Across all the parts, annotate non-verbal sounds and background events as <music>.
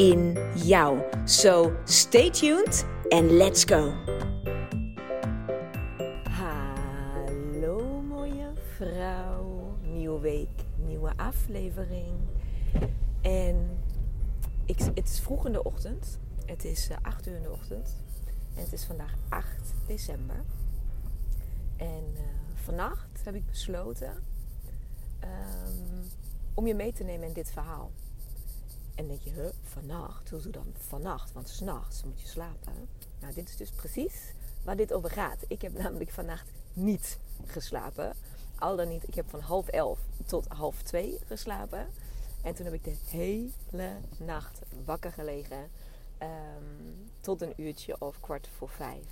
in jou. So stay tuned and let's go. Hallo mooie vrouw. Nieuwe week, nieuwe aflevering. En ik, het is vroeg in de ochtend. Het is 8 uur in de ochtend. En het is vandaag 8 december. En uh, vannacht heb ik besloten um, om je mee te nemen in dit verhaal. En denk je, vannacht? Hoezo dan vannacht? Want s'nachts moet je slapen. Nou, dit is dus precies waar dit over gaat. Ik heb namelijk vannacht niet geslapen. Al dan niet, ik heb van half elf tot half twee geslapen. En toen heb ik de hele nacht wakker gelegen. Um, tot een uurtje of kwart voor vijf.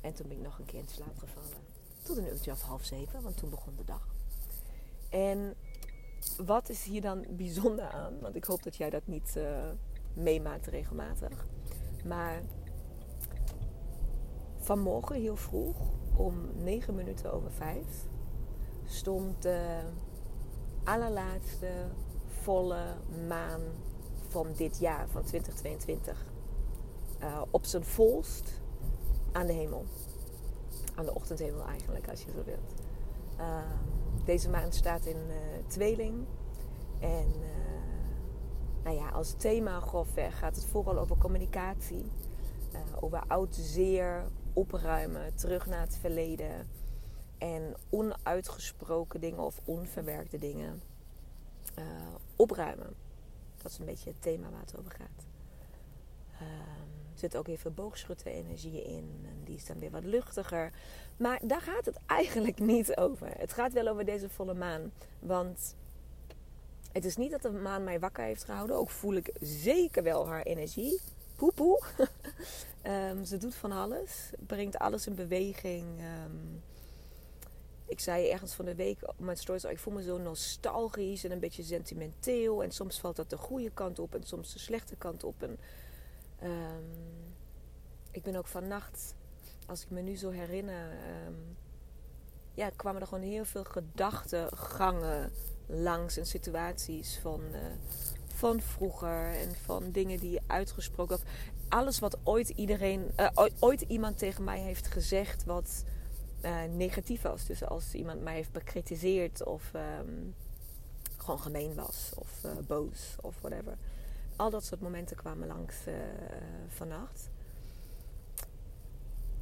En toen ben ik nog een keer in slaap gevallen. Tot een uurtje of half zeven, want toen begon de dag. En wat is hier dan bijzonder aan? Want ik hoop dat jij dat niet uh, meemaakt regelmatig. Maar vanmorgen heel vroeg, om 9 minuten over 5, stond de allerlaatste volle maan van dit jaar, van 2022, uh, op zijn volst aan de hemel. Aan de ochtendhemel eigenlijk, als je zo wilt. Uh, deze maand staat in uh, tweeling. En uh, nou ja, als thema grofweg gaat het vooral over communicatie. Uh, over oud zeer, opruimen, terug naar het verleden. En onuitgesproken dingen of onverwerkte dingen opruimen. Dat is een beetje het thema waar het over gaat. Ehm, zit ook even boogschutte energie in. En die is dan weer wat luchtiger. Maar daar gaat het eigenlijk <laughs> niet over. Het gaat wel over deze volle maan. Want het is niet dat de maan mij wakker heeft gehouden. Ook voel ik zeker wel haar energie. Poepoe. um, <laughs> ze doet van alles. Brengt alles in beweging. Um, ik zei ergens van de week op mijn stories... ik voel me zo nostalgisch en een beetje sentimenteel. En soms valt dat de goede kant op en soms de slechte kant op. En Um, ik ben ook vannacht, als ik me nu zo herinner, um, ja, kwamen er gewoon heel veel gedachtegangen langs en situaties van, uh, van vroeger en van dingen die uitgesproken of alles wat ooit iedereen, uh, ooit iemand tegen mij heeft gezegd wat uh, negatief was. Dus als iemand mij heeft bekritiseerd of um, gewoon gemeen was of boos of whatever al dat soort momenten kwamen langs uh, vannacht.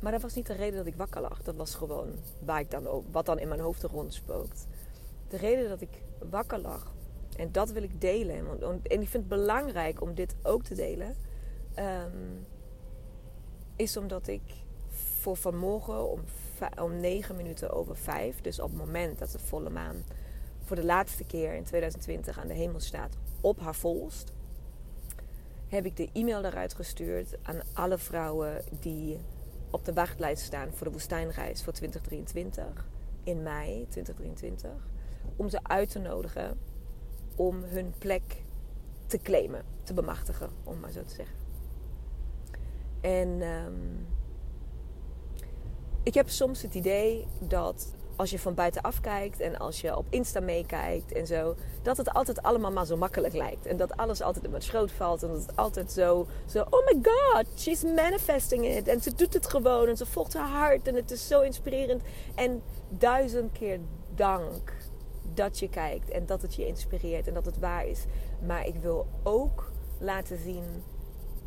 Maar dat was niet de reden dat ik wakker lag. Dat was gewoon waar ik dan, wat dan in mijn hoofd rondspookt. De reden dat ik wakker lag, en dat wil ik delen. En ik vind het belangrijk om dit ook te delen. Um, is omdat ik voor vanmorgen om, om 9 minuten over 5, dus op het moment dat de volle maan voor de laatste keer in 2020 aan de hemel staat op haar volst, heb ik de e-mail eruit gestuurd aan alle vrouwen die op de wachtlijst staan voor de woestijnreis voor 2023 in mei 2023 om ze uit te nodigen om hun plek te claimen, te bemachtigen, om maar zo te zeggen. En um, ik heb soms het idee dat als je van buitenaf kijkt en als je op Insta meekijkt en zo, dat het altijd allemaal maar zo makkelijk lijkt. En dat alles altijd in mijn schoot valt en dat het altijd zo, zo, oh my god, she's manifesting it. En ze doet het gewoon en ze volgt haar hart en het is zo inspirerend. En duizend keer dank dat je kijkt en dat het je inspireert en dat het waar is. Maar ik wil ook laten zien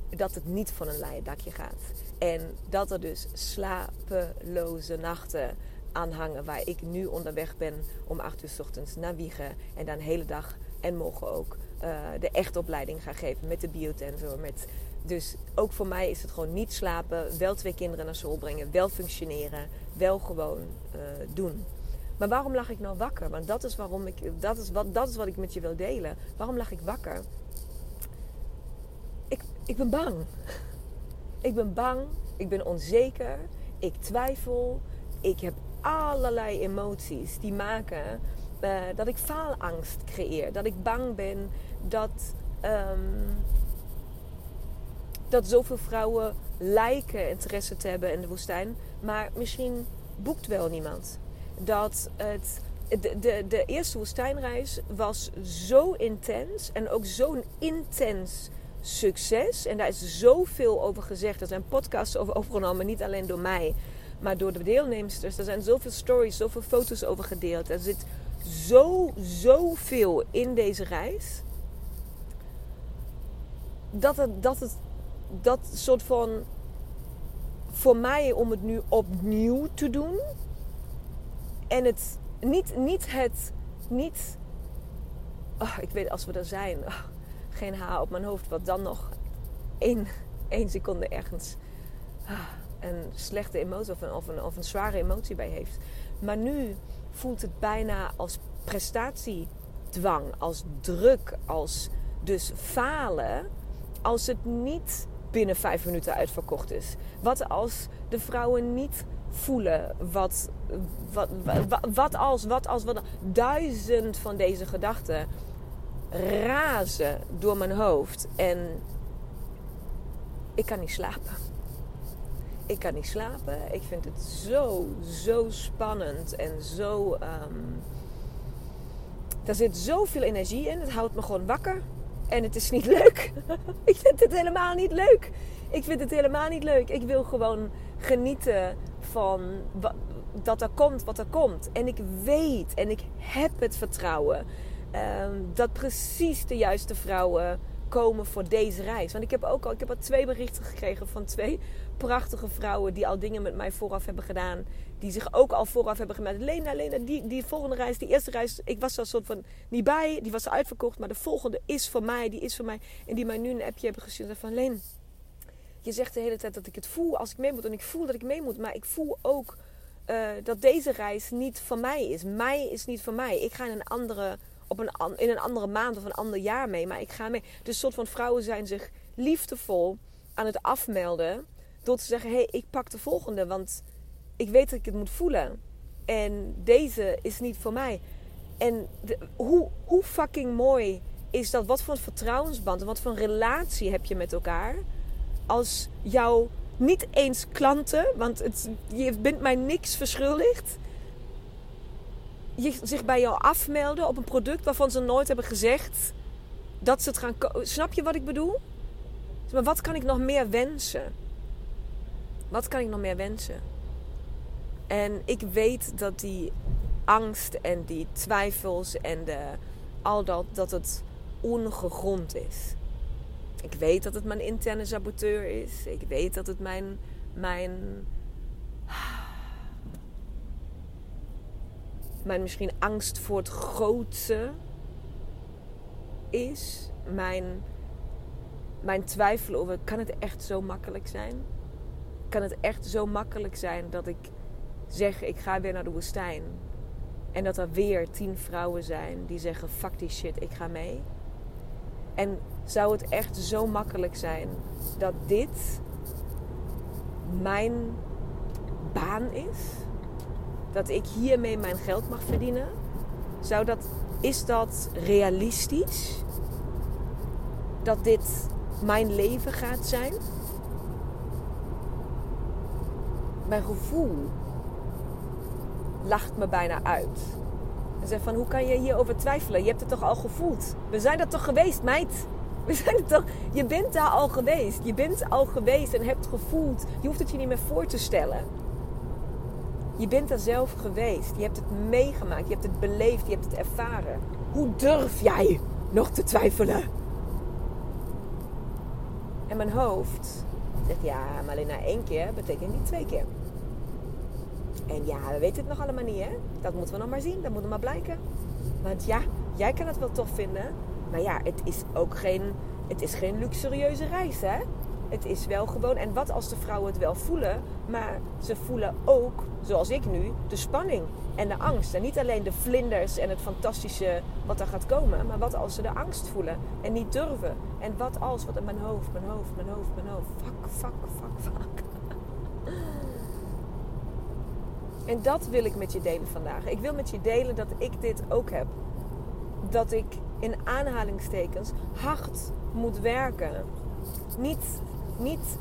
dat het niet van een leien dakje gaat. En dat er dus slapeloze nachten aanhangen waar ik nu onderweg ben om 8 uur s ochtends naar Wiegen en dan de hele dag en morgen ook uh, de echtopleiding gaan geven met de biotensor. Met, dus ook voor mij is het gewoon niet slapen, wel twee kinderen naar school brengen, wel functioneren, wel gewoon uh, doen. Maar waarom lag ik nou wakker? Want dat is, waarom ik, dat, is wat, dat is wat ik met je wil delen. Waarom lag ik wakker? Ik, ik ben bang. Ik ben bang, ik ben onzeker, ik twijfel, ik heb allerlei emoties die maken uh, dat ik faalangst creëer. Dat ik bang ben dat, um, dat zoveel vrouwen lijken interesse te hebben in de woestijn, maar misschien boekt wel niemand. Dat het, de, de, de eerste woestijnreis was zo intens en ook zo'n intens succes. En daar is zoveel over gezegd. Er zijn podcasts over overgenomen, niet alleen door mij, maar door de deelnemers. Er zijn zoveel stories, zoveel foto's over gedeeld. Er zit zo, zoveel in deze reis. Dat het, dat het, dat soort van, voor mij om het nu opnieuw te doen. En het, niet, niet het, niet, oh, ik weet als we er zijn, oh, geen haar op mijn hoofd, wat dan nog één, één seconde ergens ah, een slechte emotie of een, of, een, of een zware emotie bij heeft. Maar nu voelt het bijna als prestatiedwang, als druk, als dus falen. Als het niet binnen vijf minuten uitverkocht is. Wat als de vrouwen niet voelen wat, wat, wat, als, wat als, wat duizend van deze gedachten razen door mijn hoofd en ik kan niet slapen. Ik kan niet slapen. Ik vind het zo, zo spannend en zo. Um, daar zit zoveel energie in. Het houdt me gewoon wakker. En het is niet <laughs> leuk. ik vind het helemaal niet leuk. Ik vind het helemaal niet leuk. Ik wil gewoon genieten van dat er komt wat er komt. En ik weet en ik heb het vertrouwen Ehm, dat precies de juiste vrouwen komen voor deze reis. Want ik heb ook al, ik heb al twee berichten gekregen van twee prachtige vrouwen die al dingen met mij vooraf hebben gedaan. Die zich ook al vooraf hebben gemeld. Lena, Lena, die, die volgende reis, die eerste reis, ik was er soort van niet bij. Die was uitverkocht, maar de volgende is voor mij, die is voor mij. En die mij nu een appje hebben gestuurd van Leen. Je zegt de hele tijd dat ik het voel als ik mee moet. En ik voel dat ik mee moet. Maar ik voel ook uh, dat deze reis niet van mij is. Mij is niet van mij. Ik ga in een andere op een, in een andere maand of een ander jaar mee. Maar ik ga mee. Dus soort van vrouwen zijn zich liefdevol aan het afmelden. Door te zeggen: hé, hey, ik pak de volgende. Want ik weet dat ik het moet voelen. En deze is niet voor mij. En hoe, hoe fucking mooi is dat? Wat voor een vertrouwensband en wat voor een relatie heb je met elkaar? Als jouw niet eens klanten, want het, je bent mij niks verschuldigd zich bij jou afmelden op een product waarvan ze nooit hebben gezegd dat ze het gaan kopen. Snap je wat ik bedoel? Maar wat kan ik nog meer wensen? Wat kan ik nog meer wensen? En ik weet dat die angst en die twijfels en de, al dat, dat het ongegrond is. Ik weet dat het mijn interne saboteur is. Ik weet dat het mijn, mijn mijn misschien angst voor het grootste is. Mijn, mijn twijfel over, kan het echt zo makkelijk zijn? Kan het echt zo makkelijk zijn dat ik zeg, ik ga weer naar de woestijn. En dat er weer tien vrouwen zijn die zeggen, fuck die shit, ik ga mee. En zou het echt zo makkelijk zijn dat dit mijn baan is? Dat ik hiermee mijn geld mag verdienen? Zou dat, is dat realistisch? Dat dit mijn leven gaat zijn? Mijn gevoel lacht me bijna uit. En zegt van, hoe kan je hierover twijfelen? Je hebt het toch al gevoeld? We zijn er toch geweest, meid? We zijn er toch... Je bent daar al geweest. Je bent al geweest en hebt gevoeld. Je hoeft het je niet meer voor te stellen. Je bent er zelf geweest. Je hebt het meegemaakt. Je hebt het beleefd. Je hebt het ervaren. Hoe durf jij nog te twijfelen? En mijn hoofd zegt ja, maar alleen na één keer betekent niet twee keer. En ja, we weten het nog allemaal niet, hè? Dat moeten we nog maar zien. Dat moet nog maar blijken. Want ja, jij kan het wel tof vinden. Maar ja, het is ook geen, het is geen luxurieuze reis, hè? Het is wel gewoon. En wat als de vrouwen het wel voelen, maar ze voelen ook, zoals ik nu, de spanning en de angst. En niet alleen de vlinders en het fantastische wat er gaat komen, maar wat als ze de angst voelen en niet durven. En wat als, wat in mijn hoofd, mijn hoofd, mijn hoofd, mijn hoofd. Fuck, fuck, fuck, fuck. En dat wil ik met je delen vandaag. Ik wil met je delen dat ik dit ook heb. Dat ik in aanhalingstekens hard moet werken. Niet, niet,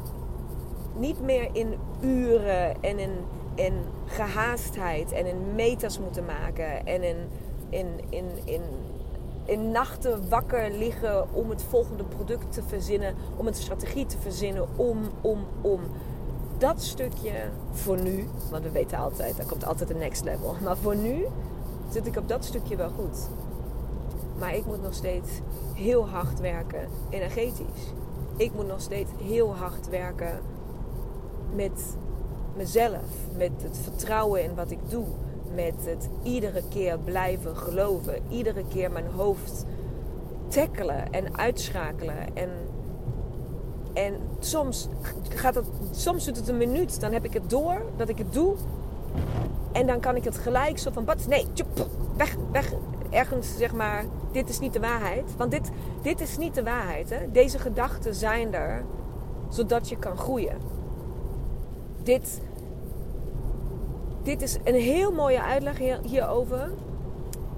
niet meer in uren en in, in gehaastheid en in meters moeten maken. En in, in, in, in, in nachten wakker liggen om het volgende product te verzinnen. Om een strategie te verzinnen. Om, om, om dat stukje voor nu, want we weten altijd, er komt altijd een next level. Maar voor nu zit ik op dat stukje wel goed. Maar ik moet nog steeds heel hard werken energetisch. Ik moet nog steeds heel hard werken met mezelf, met het vertrouwen in wat ik doe, met het iedere keer blijven geloven, iedere keer mijn hoofd tackelen en uitschakelen en en soms, gaat het, soms doet het een minuut. Dan heb ik het door dat ik het doe. En dan kan ik het gelijk zo van... Wat? Nee, weg, weg. Ergens zeg maar, dit is niet de waarheid. Want dit, dit is niet de waarheid. Hè? Deze gedachten zijn er zodat je kan groeien. Dit, dit is een heel mooie uitleg hierover.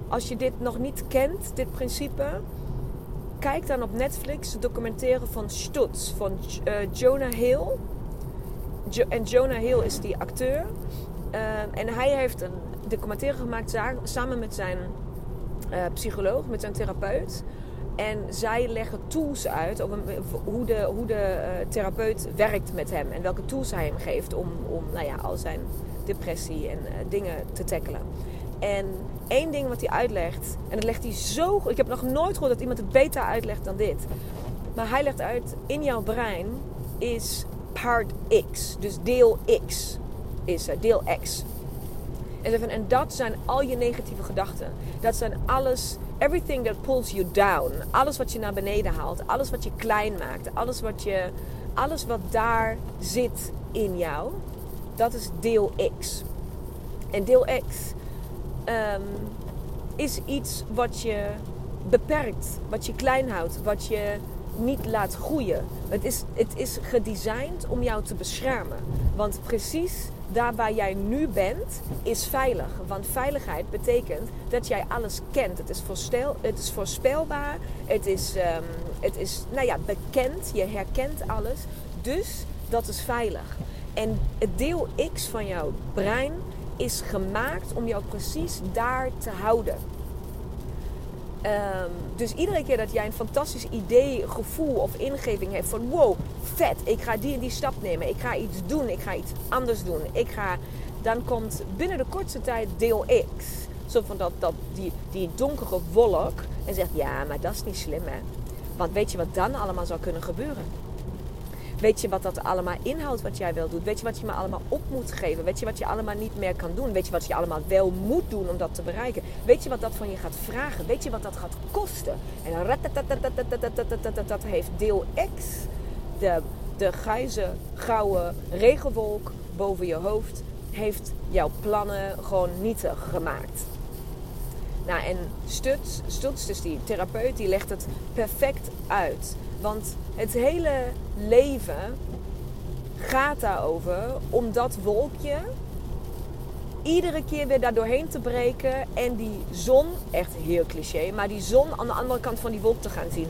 Als je dit nog niet kent, dit principe kijk dan op Netflix de documentaire van Stutz van uh, Jonah Hill. en Jonah Hill is die acteur. Uh, en hij heeft een documentaire gemaakt samen met zijn psycholoog, met zijn therapeut. En zij leggen tools uit over hoe de, hoe de therapeut werkt met hem. En welke tools hij hem geeft om, om nou ja, al zijn depressie en dingen te tackelen. En één ding wat hij uitlegt, en dat legt hij zo goed. Ik heb nog nooit gehoord dat iemand het beter uitlegt dan dit. Maar hij legt uit: in jouw brein is part X, dus deel X is er, deel X. En, dat zijn al je negatieve gedachten. Dat zijn alles, everything that pulls you down. Alles wat je naar beneden haalt, alles wat je klein maakt, alles wat, je, alles wat daar zit in jou, dat is deel X. En deel X um, is iets wat je beperkt, wat je klein houdt, wat je niet laat groeien. Het is, het is gedesigned om jou te beschermen. Want precies daar waar jij nu bent, is veilig. Want veiligheid betekent dat jij alles kent. Het is, voorstel, het is voorspelbaar, het is, um, het is nou ja, bekend, je herkent alles. Dus dat is veilig. En het deel X van jouw brein is gemaakt om jou precies daar te houden. Ehm, dus iedere keer dat jij een fantastisch idee, gevoel of ingeving hebt van wow, vet, ik ga die en die stap nemen, ik ga iets doen, ik ga iets anders doen, ik ga, dan komt binnen de kortste tijd deel X. Zo van dat, dat die, die donkere wolk en zegt ja, maar dat is niet slim hè. Want weet je wat dan allemaal zou kunnen gebeuren? Weet je wat dat allemaal inhoudt wat jij wil doen? Weet je wat je me allemaal op moet geven? Weet je wat je allemaal niet meer kan doen? Weet je wat je allemaal wel moet doen om dat te bereiken? Weet je wat dat van je gaat vragen? Weet je wat dat gaat kosten? En dat heeft deel X, de, de grijze, gouden regenwolk boven je hoofd, heeft jouw plannen gewoon nietig gemaakt. Nou, en Stutz, Stutz, dus die therapeut, die legt het perfect uit. Want het hele leven gaat daarover om dat wolkje iedere keer weer daar doorheen te breken en die zon, echt heel cliché, maar die zon aan de andere kant van die wolk te gaan zien.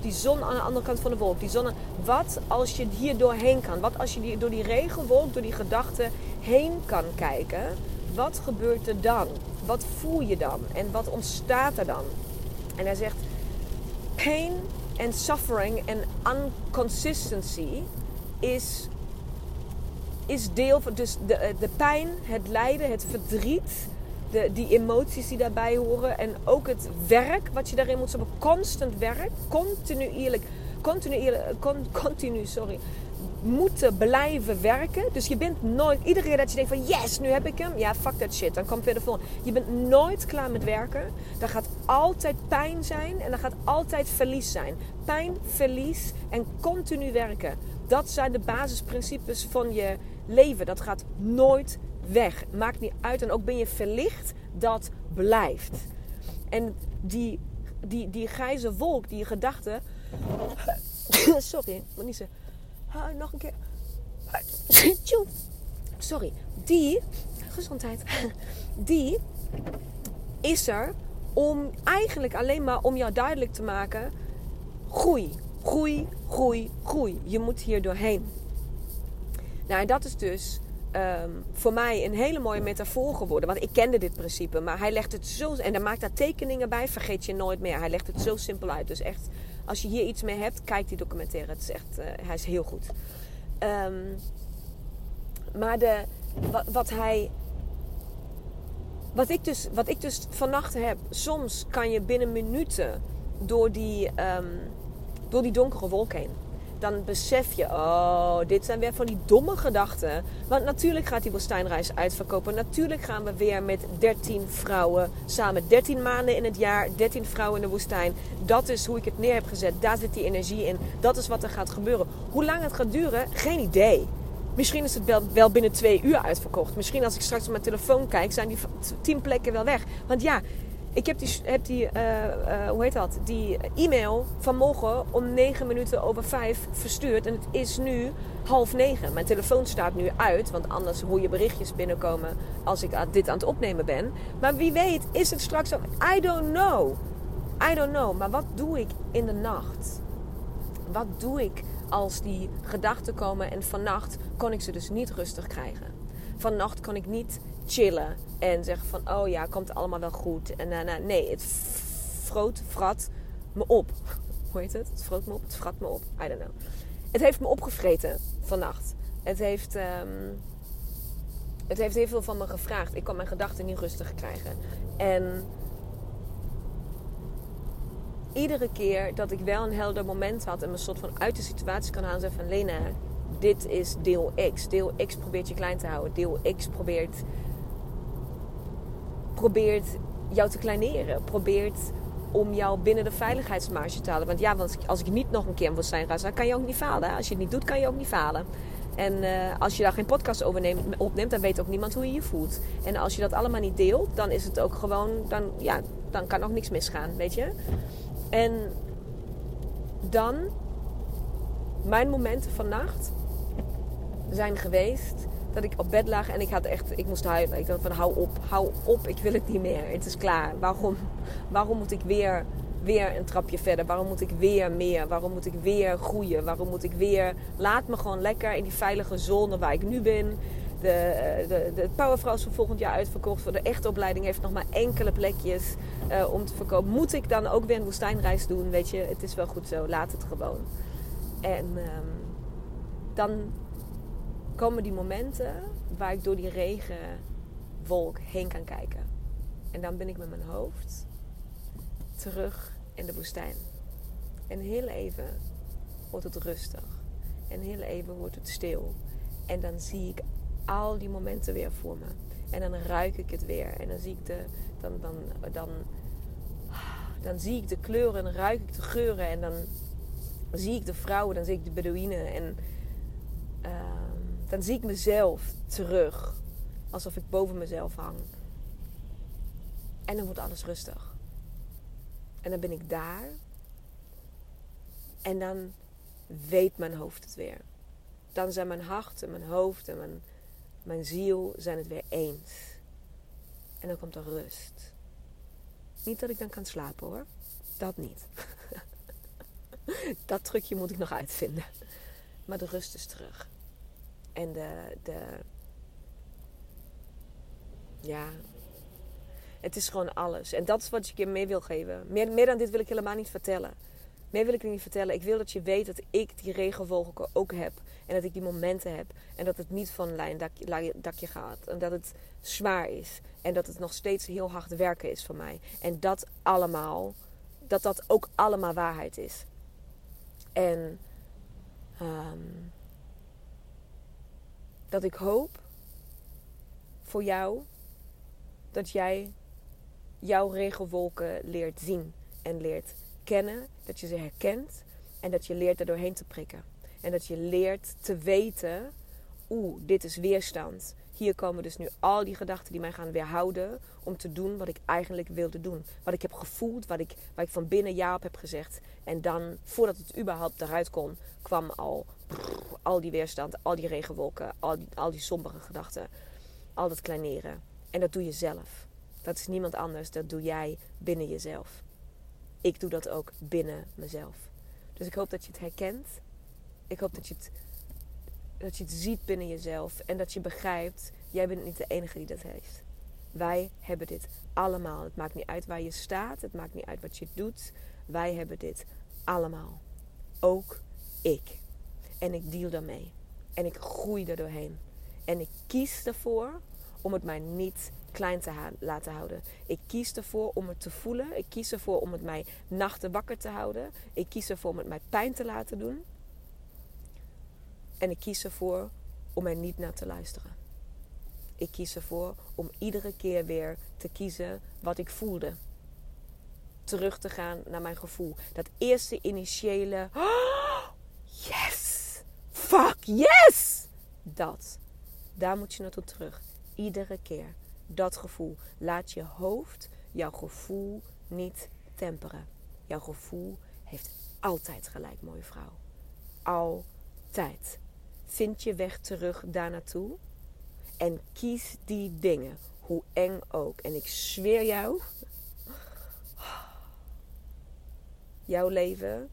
Die zon aan de andere kant van de wolk. Die zon, wat als je hier doorheen kan? Wat als je door die regenwolk, door die gedachten heen kan kijken? Wat gebeurt er dan? Wat voel je dan? En wat ontstaat er dan? En hij zegt: Pain en suffering en unconsistency is, is deel van. Dus de, eh, de pijn, het lijden, het verdriet, de, die emoties die daarbij horen en ook het werk wat je daarin moet hebben. Constant werk, continu eerlijk, continu, con- continu sorry, moeten blijven werken. Dus je bent nooit, iedere keer dat je denkt van yes, nu heb ik hem. Ja, fuck that shit. Dan komt weer de volgende. Je bent nooit klaar met werken. Er gaat altijd pijn zijn en er gaat altijd verlies zijn. Pijn, verlies en continu werken. Dat zijn de basisprincipes van je leven. Dat gaat nooit weg. Maakt niet uit. En ook ben je verlicht, dat blijft. En die, die, die grijze wolk, die gedachten. <coughs> Sorry, moet niet zeggen. Nog een keer. Sorry. Die, gezondheid. Die is er om eigenlijk alleen maar om jou duidelijk te maken: groei, groei, groei, groei. Je moet hier doorheen. Nou, en dat is dus Ehm, voor mij een hele mooie metafoor geworden. Want ik kende dit principe, maar hij legt het zo. En dan maakt daar tekeningen bij, vergeet je nooit meer. Hij legt het zo simpel uit. Dus echt, als je hier iets mee hebt, kijk die documentaire. Het is echt, uh, hij is heel goed. Ehm, maar de, wat, hij. Wat ik, dus, wat ik dus vannacht heb, soms kan je binnen minuten door die, um, door die donkere wolk heen dan besef je, oh, dit zijn weer van die domme gedachten. Want natuurlijk gaat die woestijnreis uitverkopen. Natuurlijk gaan we weer met 13 vrouwen samen. 13 maanden in het jaar, 13 vrouwen in de woestijn. Dat is hoe ik het neer heb gezet. Daar zit die energie in. Dat is wat er gaat gebeuren. Hoe lang het gaat duren, geen idee. Misschien is het wel, binnen twee uur uitverkocht. Misschien als ik straks op mijn telefoon kijk, zijn die tien plekken wel weg. Want ja, ik heb die, heb die uh, uh, hoe heet dat? Die e-mail vanmorgen om 9 minuten over 5 verstuurd. En het is nu half 9. Mijn telefoon staat nu uit, want anders hoor je berichtjes binnenkomen als ik dit aan het opnemen ben. Maar wie weet is het straks ook. I don't know. I don't know. Maar wat doe ik in de nacht? Wat doe ik als die gedachten komen en vannacht kon ik ze dus niet rustig krijgen? Vannacht kon ik niet chillen en zeggen van, oh ja, komt allemaal wel goed. En uh, nee, het vroot, vrat me op. <laughs> Hoe heet het? Het vroot me op, het vrat me op. I don't know. Het heeft me opgevreten vannacht. Het heeft, um, het heeft heel veel van me gevraagd. Ik kon mijn gedachten niet rustig krijgen. En iedere keer dat ik wel een helder moment had en me soort van uit de situatie kan halen, zeggen van Lena, dit is deel X. Deel X probeert je klein te houden. Deel X probeert probeert jou te kleineren. Probeert om jou binnen de veiligheidsmarge te halen. Want ja, want als ik niet nog een keer wil zijn dan kan je ook niet falen. Als je het niet doet, kan je ook niet falen. En uh, als je daar geen podcast over neemt, opneemt, dan weet ook niemand hoe je je voelt. En als je dat allemaal niet deelt, dan is het ook gewoon, dan, ja, dan kan ook niks misgaan, weet je. En dan, mijn momenten vannacht zijn geweest dat ik op bed lag en ik had echt, ik moest huilen. Ik dacht van hou op, hou op, ik wil het niet meer. Het is klaar. Waarom, waarom moet ik weer, weer een trapje verder? Waarom moet ik weer meer? Waarom moet ik weer groeien? Waarom moet ik weer, laat me gewoon lekker in die veilige zone waar ik nu ben. De, de, de Powervrouws van volgend jaar uitverkocht. Voor de echte opleiding heeft nog maar enkele plekjes uh, om te verkopen. Moet ik dan ook weer een woestijnreis doen? Weet je, het is wel goed zo. Laat het gewoon. En um, dan komen die momenten waar ik door die regenwolk heen kan kijken. En dan ben ik met mijn hoofd terug in de woestijn. En heel even wordt het rustig. En heel even wordt het stil. En dan zie ik al die momenten weer voor me. En dan ruik ik het weer. En dan zie ik de. Dan, dan, dan, dan zie ik de kleuren en ruik ik de geuren. En dan zie ik de vrouwen, dan zie ik de Bedouinen. En dan zie ik mezelf terug. Alsof ik boven mezelf hang. En dan wordt alles rustig. En dan ben ik daar. En dan weet mijn hoofd het weer. Dan zijn mijn hart en mijn hoofd en mijn, mijn ziel zijn het weer eens. En dan komt er rust. Niet dat ik dan kan slapen hoor. Dat niet. <laughs> dat trucje moet ik nog uitvinden. Maar de rust is terug en de, de. Ja. Het is gewoon alles. En dat is wat ik je mee wil geven. Meer, meer dan dit wil ik helemaal niet vertellen. Meer wil ik niet vertellen. Ik wil dat je weet dat ik die regenwolken ook heb. En dat ik die momenten heb. En dat het niet van lijn dakje, dakje gaat. En dat het zwaar is. En dat het nog steeds heel hard werken is voor mij. En dat allemaal, dat dat ook allemaal waarheid is. En ehm, dat ik hoop voor jou dat jij jouw regenwolken leert zien en leert kennen, dat je ze herkent en dat je leert er doorheen te prikken. En dat je leert te weten, oeh, dit is weerstand. Hier komen dus nu al die gedachten die mij gaan weerhouden om te doen wat ik eigenlijk wilde doen. Wat ik heb gevoeld, wat ik, waar ik van binnen ja op heb gezegd. En dan, voordat het überhaupt eruit kon, kwam al al die weerstand, al die regenwolken, al die, al die sombere gedachten. Al dat kleineren. En dat doe je zelf. Dat is niemand anders, dat doe jij binnen jezelf. Ik doe dat ook binnen mezelf. Dus ik hoop dat je het herkent. Ik hoop dat je het, dat je het ziet binnen jezelf. En dat je begrijpt, jij bent niet de enige die dat heeft. Wij hebben dit allemaal. Het maakt niet uit waar je staat. Het maakt niet uit wat je doet. Wij hebben dit allemaal. Ook ik. En ik deal daarmee. En ik groei er doorheen. En ik kies ervoor om het mij niet klein te laten houden. Ik kies ervoor om het te voelen. Ik kies ervoor om het mij nachten wakker te houden. Ik kies ervoor om het mij pijn te laten doen. En ik kies ervoor om er niet naar te luisteren. Ik kies ervoor om iedere keer weer te kiezen wat ik voelde. Terug te gaan naar mijn gevoel. Dat eerste initiële. Oh, yes! Fuck yes! Dat. Daar moet je naartoe terug. Iedere keer dat gevoel. Laat je hoofd jouw gevoel niet temperen. Jouw gevoel heeft altijd gelijk, mooie vrouw. Altijd. Vind je weg terug daar naartoe. En kies die dingen, hoe eng ook. En ik zweer jou, jouw leven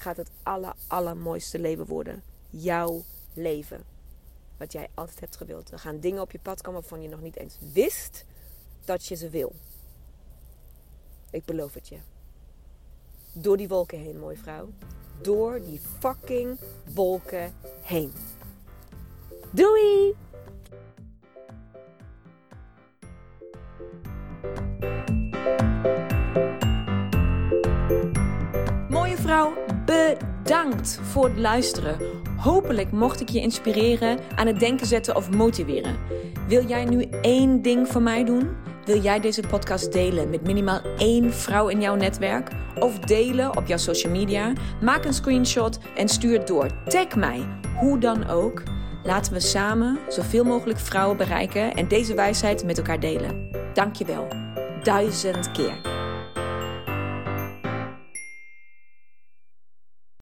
gaat het aller, allermooiste leven worden. Jouw leven wat jij altijd hebt gewild. Er gaan dingen op je pad komen waarvan je nog niet eens wist dat je ze wil. Ik beloof het je. Door die wolken heen, mooie vrouw. Door die fucking wolken heen. Doei! Mooie vrouw, bedankt voor het luisteren. Hopelijk mocht ik je inspireren, aan het denken zetten of motiveren. Wil jij nu één ding voor mij doen? Wil jij deze podcast delen met minimaal één vrouw in jouw netwerk? Of delen op jouw social media? Maak een screenshot en stuur het door. Tag mij, hoe dan ook. Laten we samen zoveel mogelijk vrouwen bereiken en deze wijsheid met elkaar delen. Dankjewel. Duizend keer.